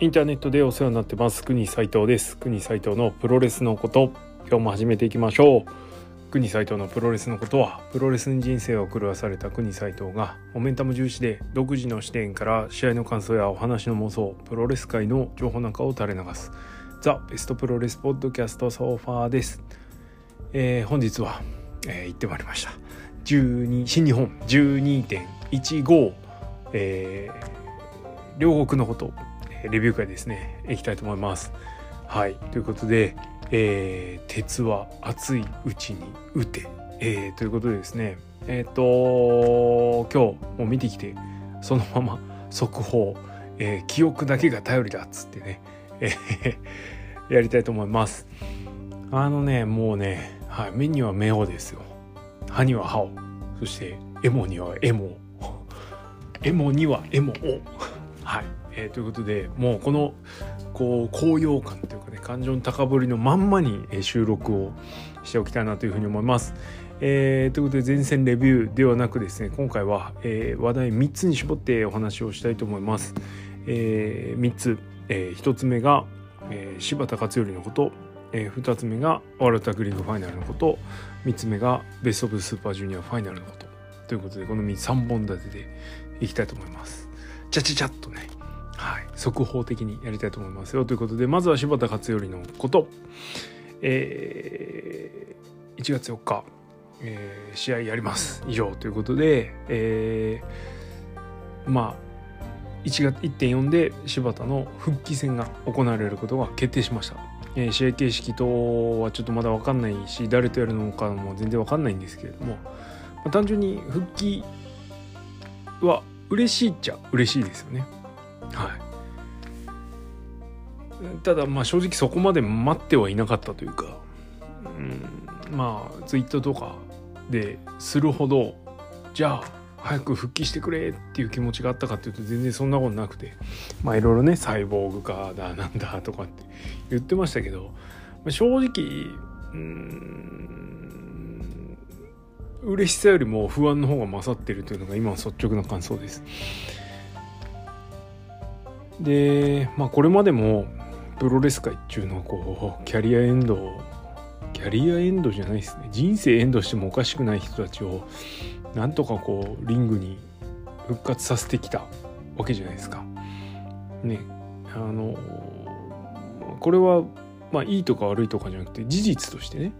インターネットでお世話になってます。国斉藤です。国斉藤のプロレスのこと。今日も始めていきましょう。国斉藤のプロレスのことはプロレスに人生を狂わされた国斉藤がモメンタム重視で独自の視点から試合の感想やお話の妄想プロレス界の情報なんかを垂れ流す。ザ・ベストプロレスポッドキャストソファーです、えー、本日は、えー、行ってまいりました。12新日本12.15、えー、両国のこと。レビュー会ですね。いきたいと思います。はい。ということで、えー、鉄は熱いうちに打て、えー、ということでですね。えっ、と今日もう見てきてそのまま速報、えー、記憶だけが頼りだっつってね、えー、やりたいと思います。あのねもうね、はい、目には目をですよ。歯には歯を。そしてエモにはエモエモにはエモを。はい。えー、ということでもうこのこう高揚感というかね感情の高ぶりのまんまに収録をしておきたいなというふうに思います。えー、ということで前線レビューではなくですね今回は、えー、話題3つに絞ってお話をしたいと思います。えー、3つ、えー、1つ目が、えー、柴田勝頼のこと、えー、2つ目がワールドタグリーグファイナルのこと3つ目がベスト・オブ・スーパージュニアファイナルのことということでこの3本立てでいきたいと思います。ちゃちゃちゃっとね、速報的にやりたいと思いますよ。ということでまずは柴田勝頼のこと、えー、1月4日、えー、試合やります。以上ということで、えー、まあ1月1.4で柴田の復帰戦が行われることが決定しました、えー、試合形式とはちょっとまだ分かんないし誰とやるのかも全然分かんないんですけれども、まあ、単純に復帰は嬉しいっちゃ嬉しいですよね。はい。ただまあ正直そこまで待ってはいなかったというか、うん、まあツイートとかでするほどじゃあ早く復帰してくれっていう気持ちがあったかっていうと全然そんなことなくてまあいろいろねサイボーグかだなんだとかって言ってましたけどまあ正直うん嬉しさよりも不安の方が勝ってるというのが今の率直な感想です。でまあこれまでもプロレス界っていうのはこうキャリアエンドキャリアエンドじゃないですね人生エンドしてもおかしくない人たちをなんとかこうリングに復活させてきたわけじゃないですか。ねあのこれはまあいいとか悪いとかじゃなくて事実としてね、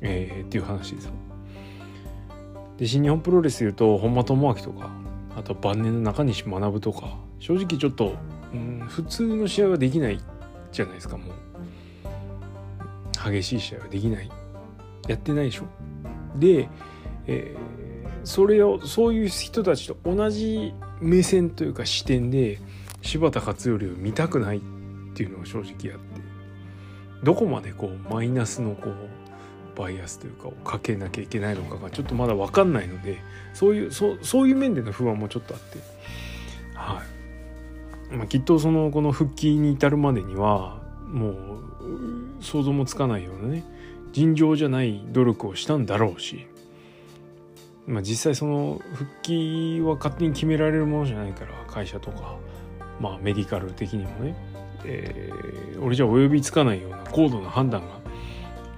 えー、っていう話ですよ。で新日本プロレスでいうと本間智明とかあと晩年の中西学とか正直ちょっとうん、普通の試合はできないじゃないですかもう。激しい試合はできない。やってないでしょ。で、えー、それをそういう人たちと同じ目線というか視点で柴田勝頼を見たくないっていうのが正直あってどこまでこうマイナスのこうバイアスというかをかけなきゃいけないのかがちょっとまだ分かんないのでそういうそそういう面での不安もちょっとあって。まあ、きっとそのこの復帰に至るまでにはもう想像もつかないようなね尋常じゃない努力をしたんだろうし、まあ、実際その復帰は勝手に決められるものじゃないから会社とか、まあ、メディカル的にもね、えー、俺じゃ及びつかないような高度な判断が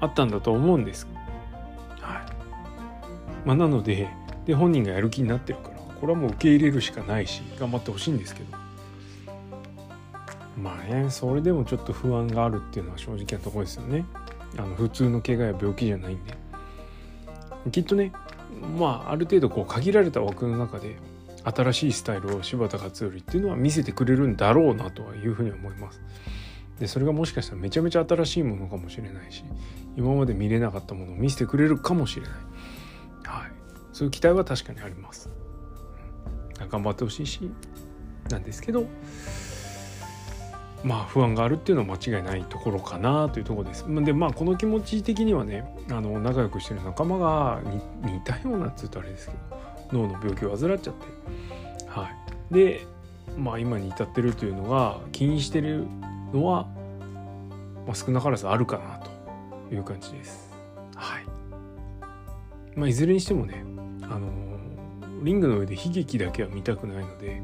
あったんだと思うんです。はいまあ、なのでで本人がやる気になってるからこれはもう受け入れるしかないし頑張ってほしいんですけど。まあねそれでもちょっと不安があるっていうのは正直なところですよね。あの普通の怪我や病気じゃないんで。きっとねまあある程度こう限られた枠の中で新しいスタイルを柴田勝頼っていうのは見せてくれるんだろうなとはいうふうに思います。でそれがもしかしたらめちゃめちゃ新しいものかもしれないし今まで見れなかったものを見せてくれるかもしれない。はい。そういう期待は確かにあります。頑張ってほしいしなんですけどまあ不安があるっていうのは間違いないところかなというところです。でまあこの気持ち的にはねあの仲良くしてる仲間が似たようなっつうとあれですけど脳の病気を患っちゃってはいでまあ今に至ってるというのが気にしてるのは、まあ、少なからずあるかなという感じです。はい。まあいずれにしてもねあのリングの上で悲劇だけは見たくないので、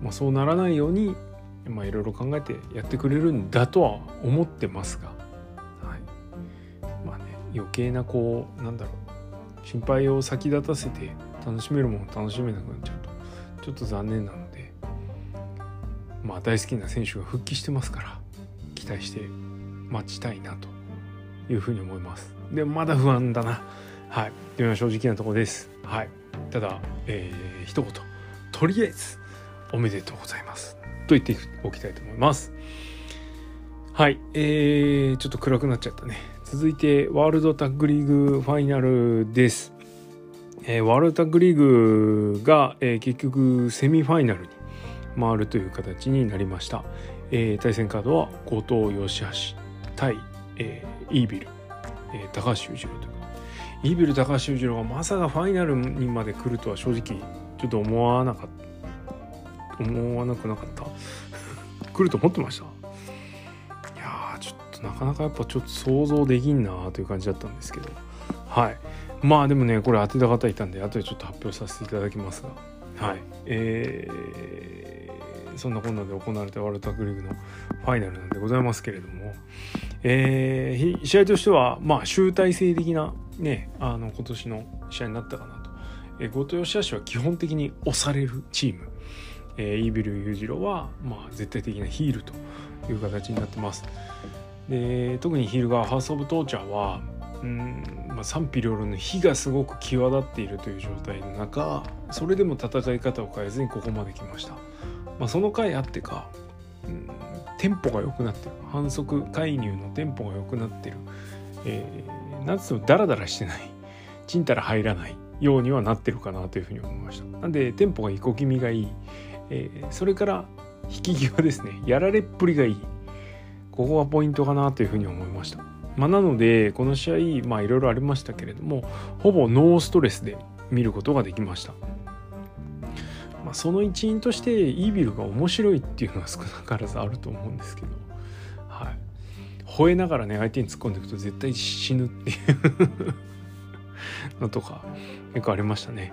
まあ、そうならないようにまあいろいろ考えてやってくれるんだとは思ってますが、はい、まあね余計なこうなんだろう。心配を先立たせて楽しめるもの楽しめなくなっちゃうとちょっと残念なのでまあ大好きな選手が復帰してますから期待して待ちたいなというふうに思います。でもまだ不安だな。はい。というのは正直なところです。はい。ただ、えー、一言。とりあえずおめでとうございますと言っておきたいと思います。はい。えー、ちょっと暗くなっちゃったね。続いてワールドタッグリーグファイナルです。えー、ワールドタッグリーグが、えー、結局セミファイナルに回るという形になりました、えー、対戦カードは後藤義橋対、えー、イービル、えー、高橋裕次郎というイービル高橋裕次郎がまさかファイナルにまで来るとは正直ちょっと思わなかった。思わなくなかった。来ると思ってました。いやちょっとなかなかやっぱちょっと想像できんなという感じだったんですけど。はい。まあでもねこれ当てた方いたんで後でちょっと発表させていただきますが。はい。えー、そんなこんなで行われたワールドタッグリーグのファイナルなんでございますけれども、えー、試合としてはまあ集大成的なねあの今年の試合になったかなと、えー、後藤義橋は基本的に押されるチーム、えー、イービル裕次郎はまあ絶対的なヒールという形になってます。で特にヒール側ハウス・オブ・トーチャーはうんまあ、賛否両論の火がすごく際立っているという状態の中それでも戦い方を変えずにここまで来ました、まあ、その回あってか、うん、テンポが良くなってる。反則介入のテンポが良くなってる、えー、なんつってもダラダラしてない。ちんたら入らないようにはなってるかなというふうに思いました。なんでテンポが小気味がいい、えー、それから引き際ですね。やられっぷりがいい。ここがポイントかなというふうに思いました。まあ、なのでこの試合まあいろいろありましたけれどもほぼノーストレスで見ることができました。まあ、その一因としてイービルが面白いっていうのは 少なからずあると思うんですけど、はい、吠えながらね相手に突っ込んでいくと絶対死ぬっていう のとか結構ありましたね。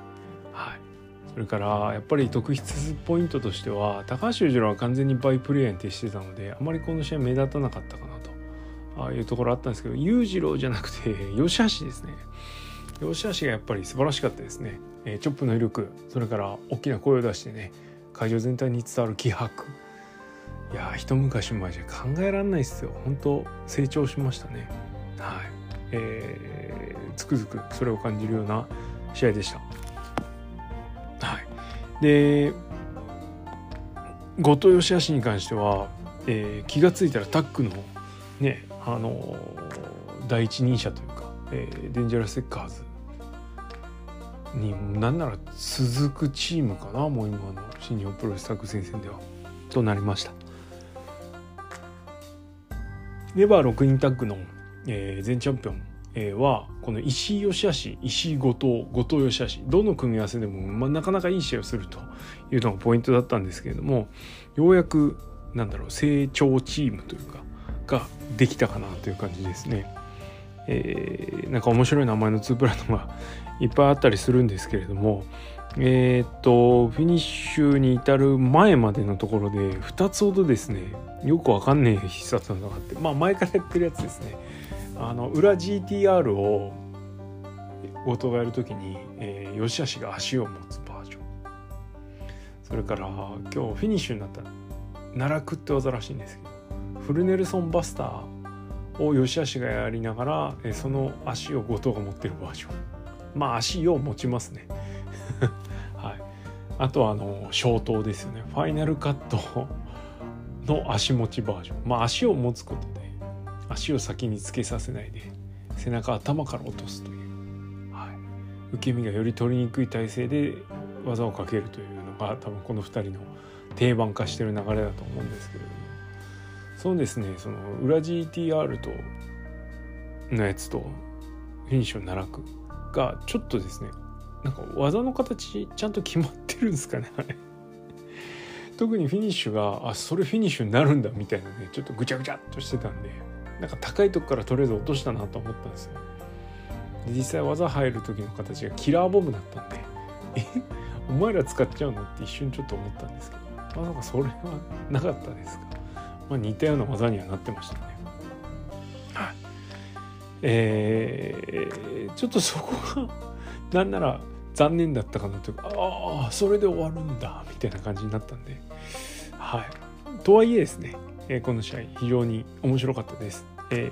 それからやっぱり特筆ポイントとしては高橋裕次郎は完全にバイプレーヤーに徹してたのであまりこの試合目立たなかったかなと。ああいうところあったんですけど裕次郎じゃなくて 吉橋ですね。吉橋がやっぱり素晴らしかったですね、えー、チョップの威力それから大きな声を出してね会場全体に伝わる気迫。いや一昔前じゃ考えられないですよ。本当成長しましたね。はい。えー、つくづくそれを感じるような試合でした。で後藤義橋に関しては、えー、気が付いたらタックのねあの第一人者というか、えー、デンジャラス・セッカーズ。になんなら続くチームかなもう今の新日本プロレス作戦線では。となりました。レバー6人タッグの、えー、前チャンピオン、はこの石井義橋石井後藤後藤義橋どの組み合わせでも、まあ、なかなかいい試合をするというのがポイントだったんですけれどもようやくなんだろう成長チームというかができたかなという感じですね。えー、なんか面白い名前の2プラトがいっぱいあったりするんですけれどもえー、っとフィニッシュに至る前までのところで2つほどですねよくわかんねえ必殺技があってまあ前からやってるやつですねあの裏 GTR を後藤がやるときに、えー、吉橋が足を持つバージョン。それから今日フィニッシュになった奈落って技らしいんですけどフルネルソンバスターを吉橋がやりながらその足を後藤が持ってるバージョン。まあ足を持ちますね。はい。あとはあの消灯ですよね。ファイナルカットの足持ちバージョン。まあ足を持つことで足を先につけさせないで背中頭から落とすという、はい、受け身がより取りにくい体勢で技をかけるというのが多分この2人の定番化してる流れだと思うんですけれども。そのですねその裏 GTR とのやつとフィニッシュの奈落がちょっとですねなんか技の形ちゃんと決まってるんですかねあれ。特にフィニッシュがあそれフィニッシュになるんだみたいなねちょっとぐちゃぐちゃっとしてたんでなんか高いとこからとりあえず落としたなと思ったんですよ。で実際技入る時の形がキラーボムだったんでえ？お前ら使っちゃうのって一瞬ちょっと思ったんですけどまさかそれはなかったですか、まあ、似たような技にはなってましたね。はい。えー、ちょっとそこがなんなら残念だったかなというかああそれで終わるんだみたいな感じになったんで。はい。とはいえですね、えー、この試合非常に面白かったです、え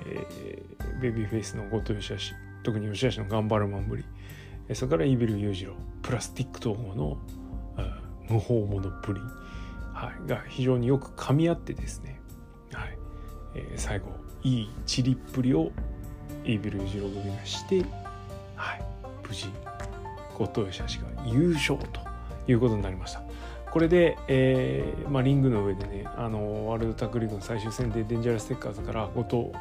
ー、ベビーフェイスの後藤義し特に吉橋の頑張るマンぶりそれからイービル裕次郎プラスティック統合の無法者ぶり、はい、が非常によく噛み合ってですね、はいえー、最後いい散りっぷりをイービル裕次郎組がして、はい、無事後藤義橋が優勝ということになりました。これで、えーまあ、リングの上でねあのワールドタッグリーグの最終戦でデンジャラステッカーズから後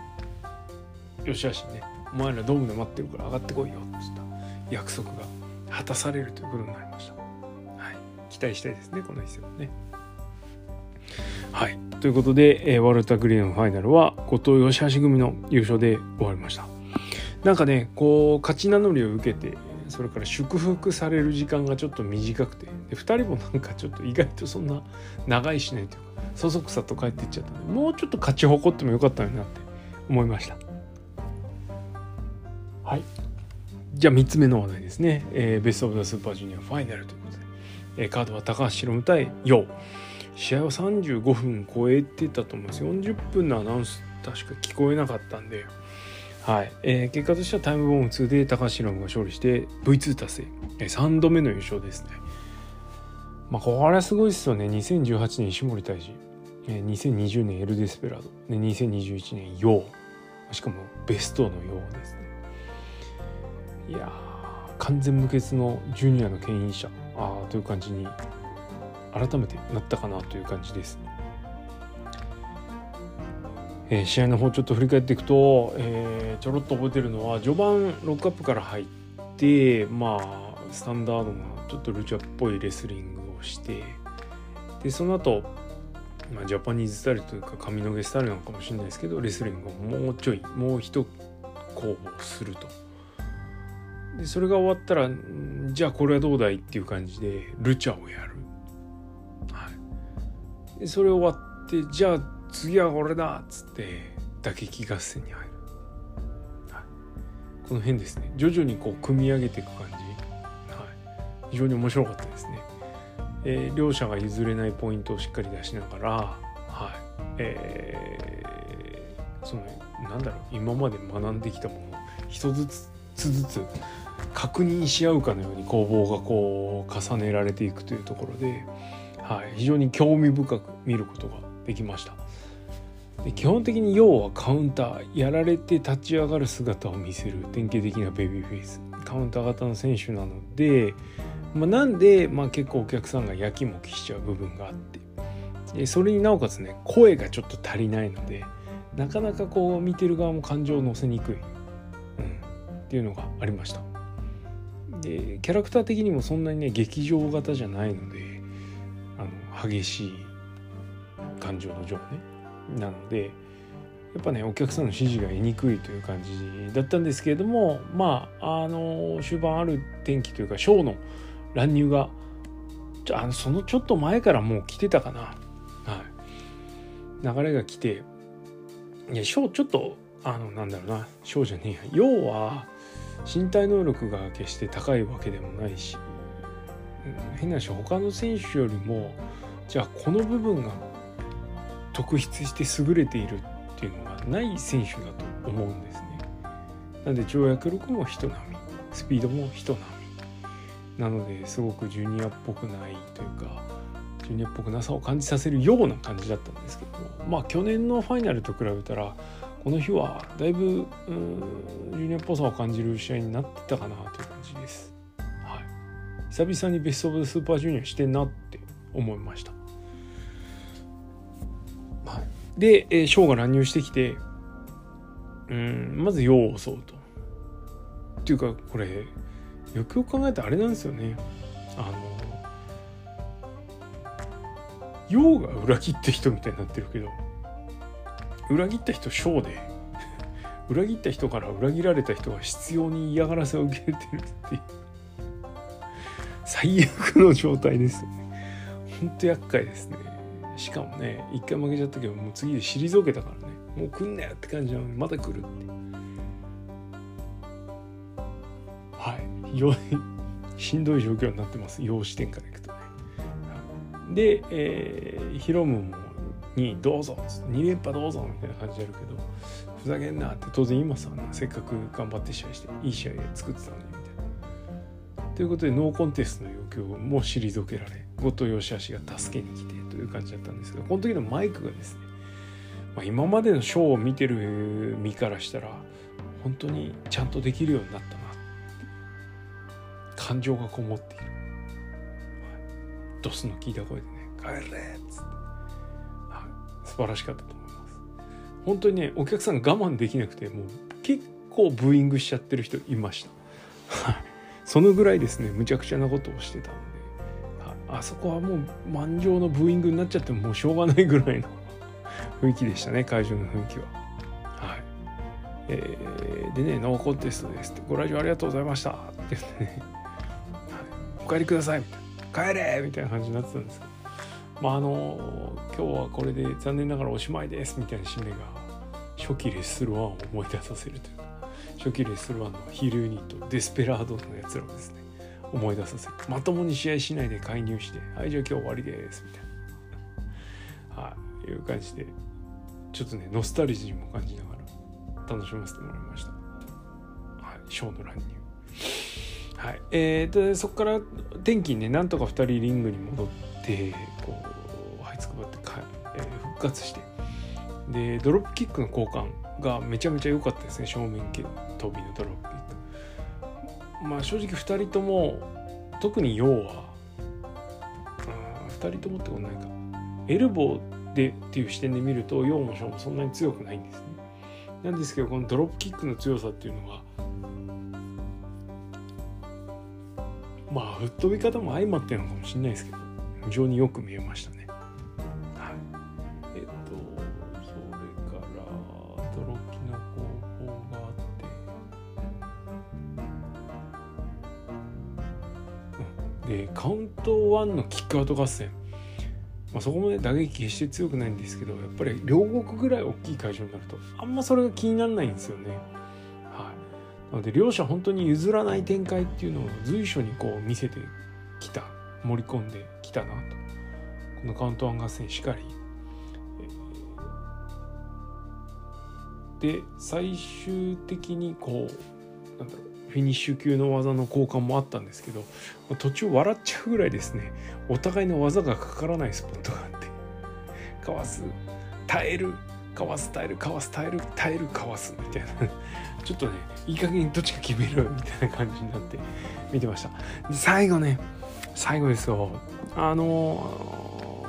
藤義橋にねお前らドームで待ってるから上がってこいよっつった約束が果たされるということになりました。はい、期待したいですねこの一戦もね。はい。ということで、えー、ワールドタッグリーグのファイナルは後藤義橋組の優勝で終わりました。なんかねこう勝ち名乗りを受けてそれから祝福される時間がちょっと短くて。で2人もなんかちょっと意外とそんな長いしないというかそそくさと帰っていっちゃったんでもうちょっと勝ち誇ってもよかったのになって思いました。はい。じゃあ3つ目の話題ですね、えー、ベスト・オブ・ザ・スーパージュニアファイナルということで、えー、カードは高橋宏夢対ヨウ。試合は35分超えてたと思います。40分のアナウンス確か聞こえなかったんではい、えー、結果としてはタイムボーム2で高橋宏が勝利して V2 達成、えー、3度目の優勝ですね。まあこれはすごいですよね。2018年石森大治、えー、2020年エル・デスペラード。で2021年ヨウしかもベストのヨウですね。いや完全無欠のジュニアの牽引者。あという感じに改めてなったかなという感じですえー、試合の方ちょっと振り返っていくと、えー、ちょろっと覚えてるのは序盤ロックアップから入ってまあスタンダードなちょっとルチャっぽいレスリングをしてでその後、まあジャパニーズスタイルというか髪の毛スタイルなのかもしれないですけどレスリングをもうちょいもう一候補すると。でそれが終わったらじゃあこれはどうだいっていう感じでルチャをやる。はい、でそれ終わってじゃあ次は俺だっつって打撃合戦に入る、はい、この辺ですね。徐々にこう組み上げていく感じ、はい、非常に面白かったですね、えー、両者が譲れないポイントをしっかり出しながらはい。えー、そのなんだろう今まで学んできたものを一つずつ確認し合うかのように攻防がこう重ねられていくというところで、はい、非常に興味深く見ることができました。で基本的に要はカウンターやられて立ち上がる姿を見せる典型的なベビーフェイス。カウンター型の選手なので、まあ、なんで、まあ、結構お客さんがやきもきしちゃう部分があって。でそれになおかつね声がちょっと足りないのでなかなかこう見てる側も感情を乗せにくい、うん、っていうのがありました。でキャラクター的にもそんなにね劇場型じゃないのであの激しい感情の情ね。なのでやっぱねお客さんの支持が得にくいという感じだったんですけれどもまああの終盤ある天気というかショーの乱入があのそのちょっと前からもう来てたかな、はい、流れが来ていやショーちょっとあのなんだろうなショーじゃねえや。要は身体能力が決して高いわけでもないし変な話他の選手よりもじゃあこの部分が特筆して優れているっていうのがない選手だと思うんですね。なんで跳躍力も人並みスピードも人並みなのですごくジュニアっぽくないというかジュニアっぽくなさを感じさせるような感じだったんですけどもまあ去年のファイナルと比べたらこの日はだいぶジュニアっぽさを感じる試合になってたかなという感じです。はい、久々にベスト・オブ・スーパージュニアしてんなって思いました。で、えー、ショーが乱入してきて、うん、まず用を襲うと。っていうか、これ、よくよく考えたらあれなんですよね。あの、用が裏切った人みたいになってるけど、裏切った人ショーで、裏切った人から裏切られた人が必要に嫌がらせを受けてるっていう、最悪の状態ですよね。ほんと厄介ですね。しかもね一回負けちゃったけどもう次で退けたからね。もう来んなよって感じなのにまた来るってはい。非常にしんどい状況になってます。陽視点からいくとね。で、えー、ヒロムもに「どうぞ」2連覇どうぞみたいな感じでやるけどふざけんなって当然言いますわなせっかく頑張って試合していい試合作ってたのにみたいな。ということでノーコンテストの要求も退けられ後藤義足が助けに来て。いう感じだったんですけどこの時のマイクがですね、まあ、今までのショーを見てる身からしたら本当にちゃんとできるようになったな感情がこもっている、はい、ドスの聞いた声でね「帰れ!」っつって、はい、素晴らしかったと思います。本当にねお客さん我慢できなくてもう結構ブーイングしちゃってる人いました。はい。そのぐらいですねむちゃくちゃなことをしてたのあそこはもう満場のブーイングになっちゃってももうしょうがないぐらいの 雰囲気でしたね会場の雰囲気は。はい。えー、でねノーコンテストですって。ご来場ありがとうございました。って言ってね、お帰りください。みたいな帰れみたいな感じになってたんですけど。まああの今日はこれで残念ながらおしまいです。みたいな締めが初期レッスル1を思い出させるというか。初期レッスル1のヒールユニットデスペラードのやつらですね。思い出させるまともに試合しないで介入して「はいじゃあ今日終わりです」みたいな、はい、いう感じでちょっとねノスタルジーも感じながら楽しませてもらいました、はい、ショーの乱入。はいえー、でそこから天気にねなんとか2人リングに戻ってこう這いつくばってか、えー、復活して。でドロップキックの交換がめちゃめちゃ良かったですね正面飛びのドロップ。まあ正直2人とも特に陽は2人ともってことないか。エルボーでっていう視点で見ると陽もショーもそんなに強くないんですね。なんですけどこのドロップキックの強さっていうのがまあ吹っ飛び方も相まってるのかもしれないですけど非常によく見えましたね。カウント1のキックアウト合戦、まあ、そこまで打撃決して強くないんですけどやっぱり両国ぐらい大きい会場になるとあんまそれが気にならないんですよね。はい、なので両者本当に譲らない展開っていうのを随所にこう見せてきた盛り込んできたなとこのカウント1合戦しかり。で最終的にこうなんだろうフィニッシュ級の技の交換もあったんですけど途中笑っちゃうぐらいですねお互いの技がかからないスポットがあってかわす耐えるかわす耐えるかわす耐える耐えるかわすみたいなちょっとねいい加減どっちか決めるみたいな感じになって見てました。最後ね最後ですよ。あの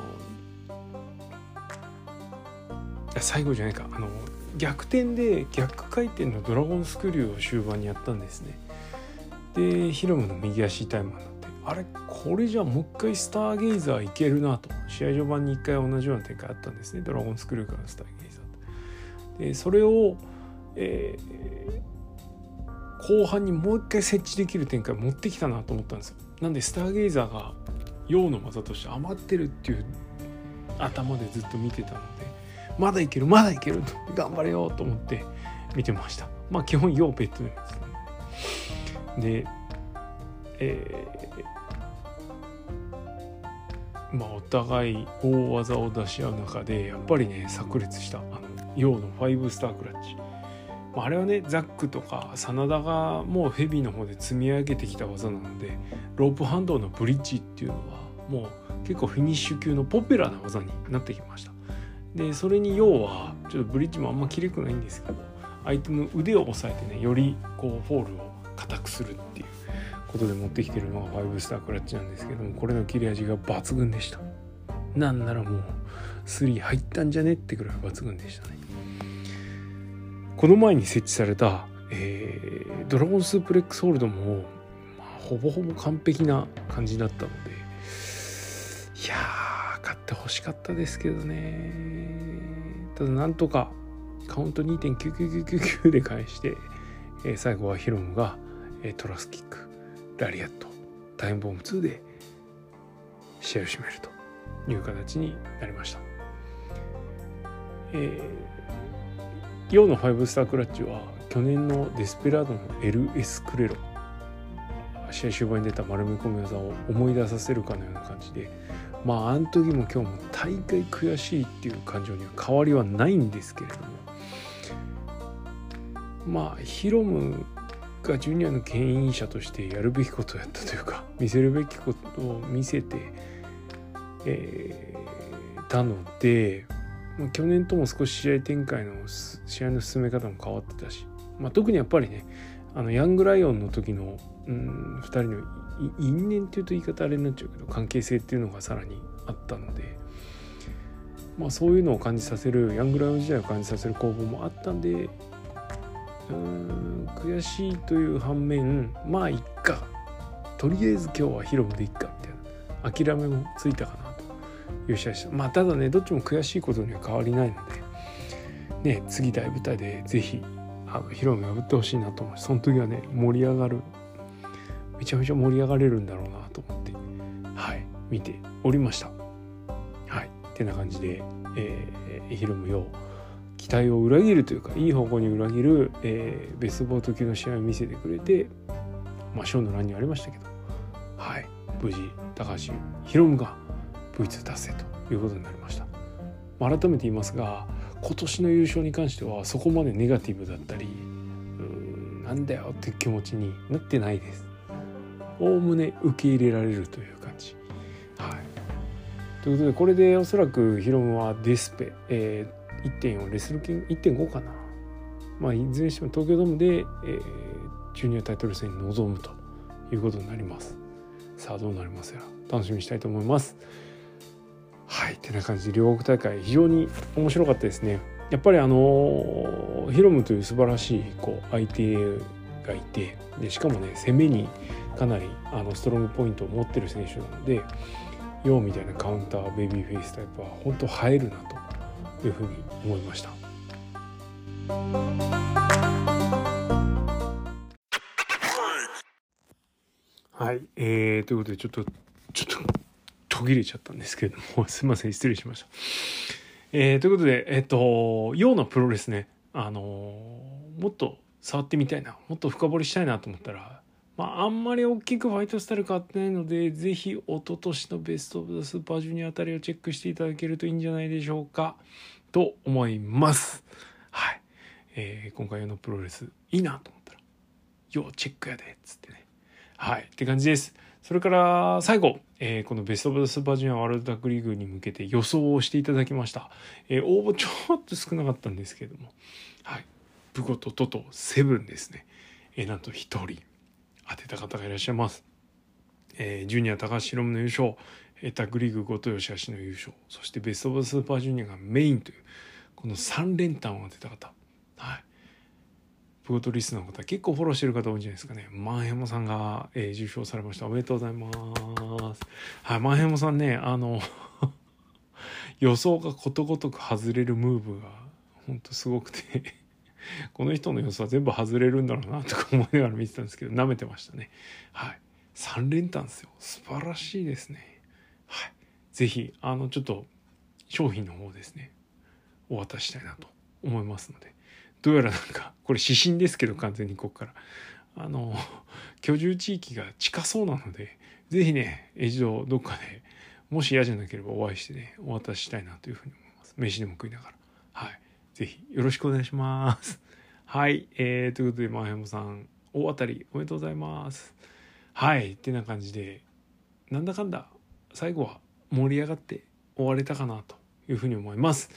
ー、最後じゃないか。あのー逆転で逆回転のドラゴンスクリューを終盤にやったんですね。でヒロムの右足痛いもんになってあれこれじゃもう一回スターゲイザーいけるなと。試合序盤に一回同じような展開あったんですね。ドラゴンスクリューからスターゲイザーと。でそれを、えー、後半にもう一回設置できる展開持ってきたなと思ったんですよ。なんでスターゲイザーが陽の技として余ってるっていう頭でずっと見てたので。まだいけるまだいけると頑張れよと思って見てました。まあ基本要ペットですでえー、まあお互い大技を出し合う中でやっぱりね炸裂したあの陽の5スタークラッチ。あれはねザックとか真田がもうヘビーの方で積み上げてきた技なのでロープハンドのブリッジっていうのはもう結構フィニッシュ級のポピュラーな技になってきました。でそれに要はちょっとブリッジもあんまきれくないんですけど相手の腕を押さえてねよりこうフォールを硬くするっていうことで持ってきてるのが5スタークラッチなんですけどもこれの切れ味が抜群でした。なんならもう3入ったんじゃねってくらい抜群でしたね。この前に設置された、えー、ドラゴンスープレックスホールドも、まあ、ほぼほぼ完璧な感じだったのでいやーってほしかったですけどねただなんとかカウント2.99999で返して、えー、最後はヒロムが、えー、トラスキックラリアットタイムボム2で試合を締めるという形になりました。えー、ヨーの5スタークラッチは去年のデスペラードの LS クレロ試合終盤に出た丸め込み技を思い出させるかのような感じでまああの時も今日も大会悔しいっていう感情には変わりはないんですけれども。まあヒロムがジュニアの牽引者としてやるべきことをやったというか見せるべきことを見せて、えー、たので、まあ、去年とも少し試合展開の試合の進め方も変わってたし、まあ、特にやっぱりねあのヤングライオンの時の、うん、2人の因縁っていうと言い方あれになっちゃうけど関係性っていうのがさらにあったので、まあ、そういうのを感じさせるヤングライオン時代を感じさせる攻防もあったんでうん悔しいという反面まあいっか。とりあえず今日はヒロムでいっかみたいな諦めもついたかなという試合でしたまあただねどっちも悔しいことには変わりないのでね次大舞台で是非あのヒロム破ってほしいなと思うその時はね盛り上がるめちゃめちゃ盛り上がれるんだろうなと思ってはい見ておりました。はいってな感じで、えー、ヒロムよう期待を裏切るというかいい方向に裏切る、えー、ベストボート級の試合を見せてくれてまあショーの欄にありましたけどはい無事高橋宏夢が V2 達成ということになりました、まあ、改めて言いますが今年の優勝に関してはそこまでネガティブだったりうんなんだよって気持ちになってないです。おおむね受け入れられるという感じ。はい。ということでこれでおそらくヒロムはデスペ、えー、1.4レスルキン1.5かな。まあいずれにしても東京ドームで、えー、ジュニアタイトル戦に臨むということになります。さあどうなりますや楽しみにしたいと思います。はい。てな感じで両国大会非常に面白かったですね。やっぱりあのヒロムという素晴らしいこう相手がいてでしかもね攻めにかなりあのストロングポイントを持ってる選手なのでヨウみたいなカウンターベビーフェイスタイプは本当映えるなというふうに思いました。はい、えー、ということでちょっとちょっと途切れちゃったんですけれども すいません失礼しました。えー、ということでえっ、ー、とようなプロレスねあの、もっと触ってみたいなもっと深掘りしたいなと思ったらまあ、あんまり大きくファイトスタイル変わってないので、ぜひ、一昨年のベストオブザスーパージュニアあたりをチェックしていただけるといいんじゃないでしょうか。と思います。はい。えー、今回のプロレス、いいなと思ったら、要チェックやで、つってね。はい。って感じです。それから最後、えー、このベストオブザスーパージュニアワールドタッグリーグに向けて予想をしていただきました。えー、応募ちょっと少なかったんですけれども、はい。ブコとトトセブンですね。えー、なんと1人。当てた方がいらっしゃいます。えー、ジュニア高橋宏夢の優勝、えー、タグリーグ後藤義橋の優勝、そしてベスト・オブ・スーパージュニアがメインという、この3連単を当てた方。はい。プゴトリスの方、結構フォローしてる方多いんじゃないですかね。マンヘモさんが、えー、受賞されました。おめでとうございます。はい、マンヘモさんね、あの 予想がことごとく外れるムーブが、ほんとすごくて この人の予想は全部外れるんだろうなとか思いながら見てたんですけど舐めてましたね。はい。3連単ですよ。素晴らしいですね。はい。是非あのちょっと商品の方ですね。お渡ししたいなと思いますので。どうやらなんかこれ指針ですけど完全にここから。あの 居住地域が近そうなので是非ね一度どっかでもし嫌じゃなければお会いしてねお渡ししたいなというふうに思います。飯でも食いながら。ぜひよろしくお願いします。はい、えー、ということで、まあ、やもさん、大当たりおめでとうございます。はい、ってな感じで、なんだかんだ、最後は盛り上がって終われたかなというふうに思います。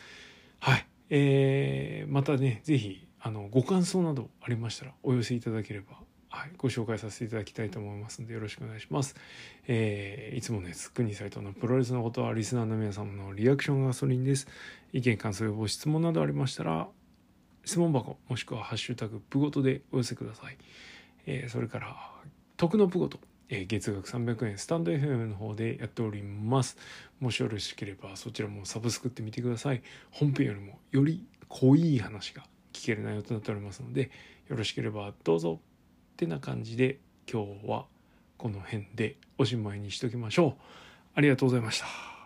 はい、えー、またね、ぜひ、あの、ご感想などありましたらお寄せいただければはい、ご紹介させていただきたいと思いますのでよろしくお願いします。えー、いつもね、スクニサイトのプロレスのことはリスナーの皆様のリアクションガソリンです。意見、感想、予防、質問などありましたら、質問箱もしくはハッシュタグプごとでお寄せください。えー、それから、徳のプごと、えー、月額300円スタンド FM の方でやっております。もしよろしければそちらもサブスクってみてください。本編よりもより濃い話が聞ける内容となっておりますので、よろしければどうぞてな感じで今日はこの辺でおしまいにしときましょう。ありがとうございました。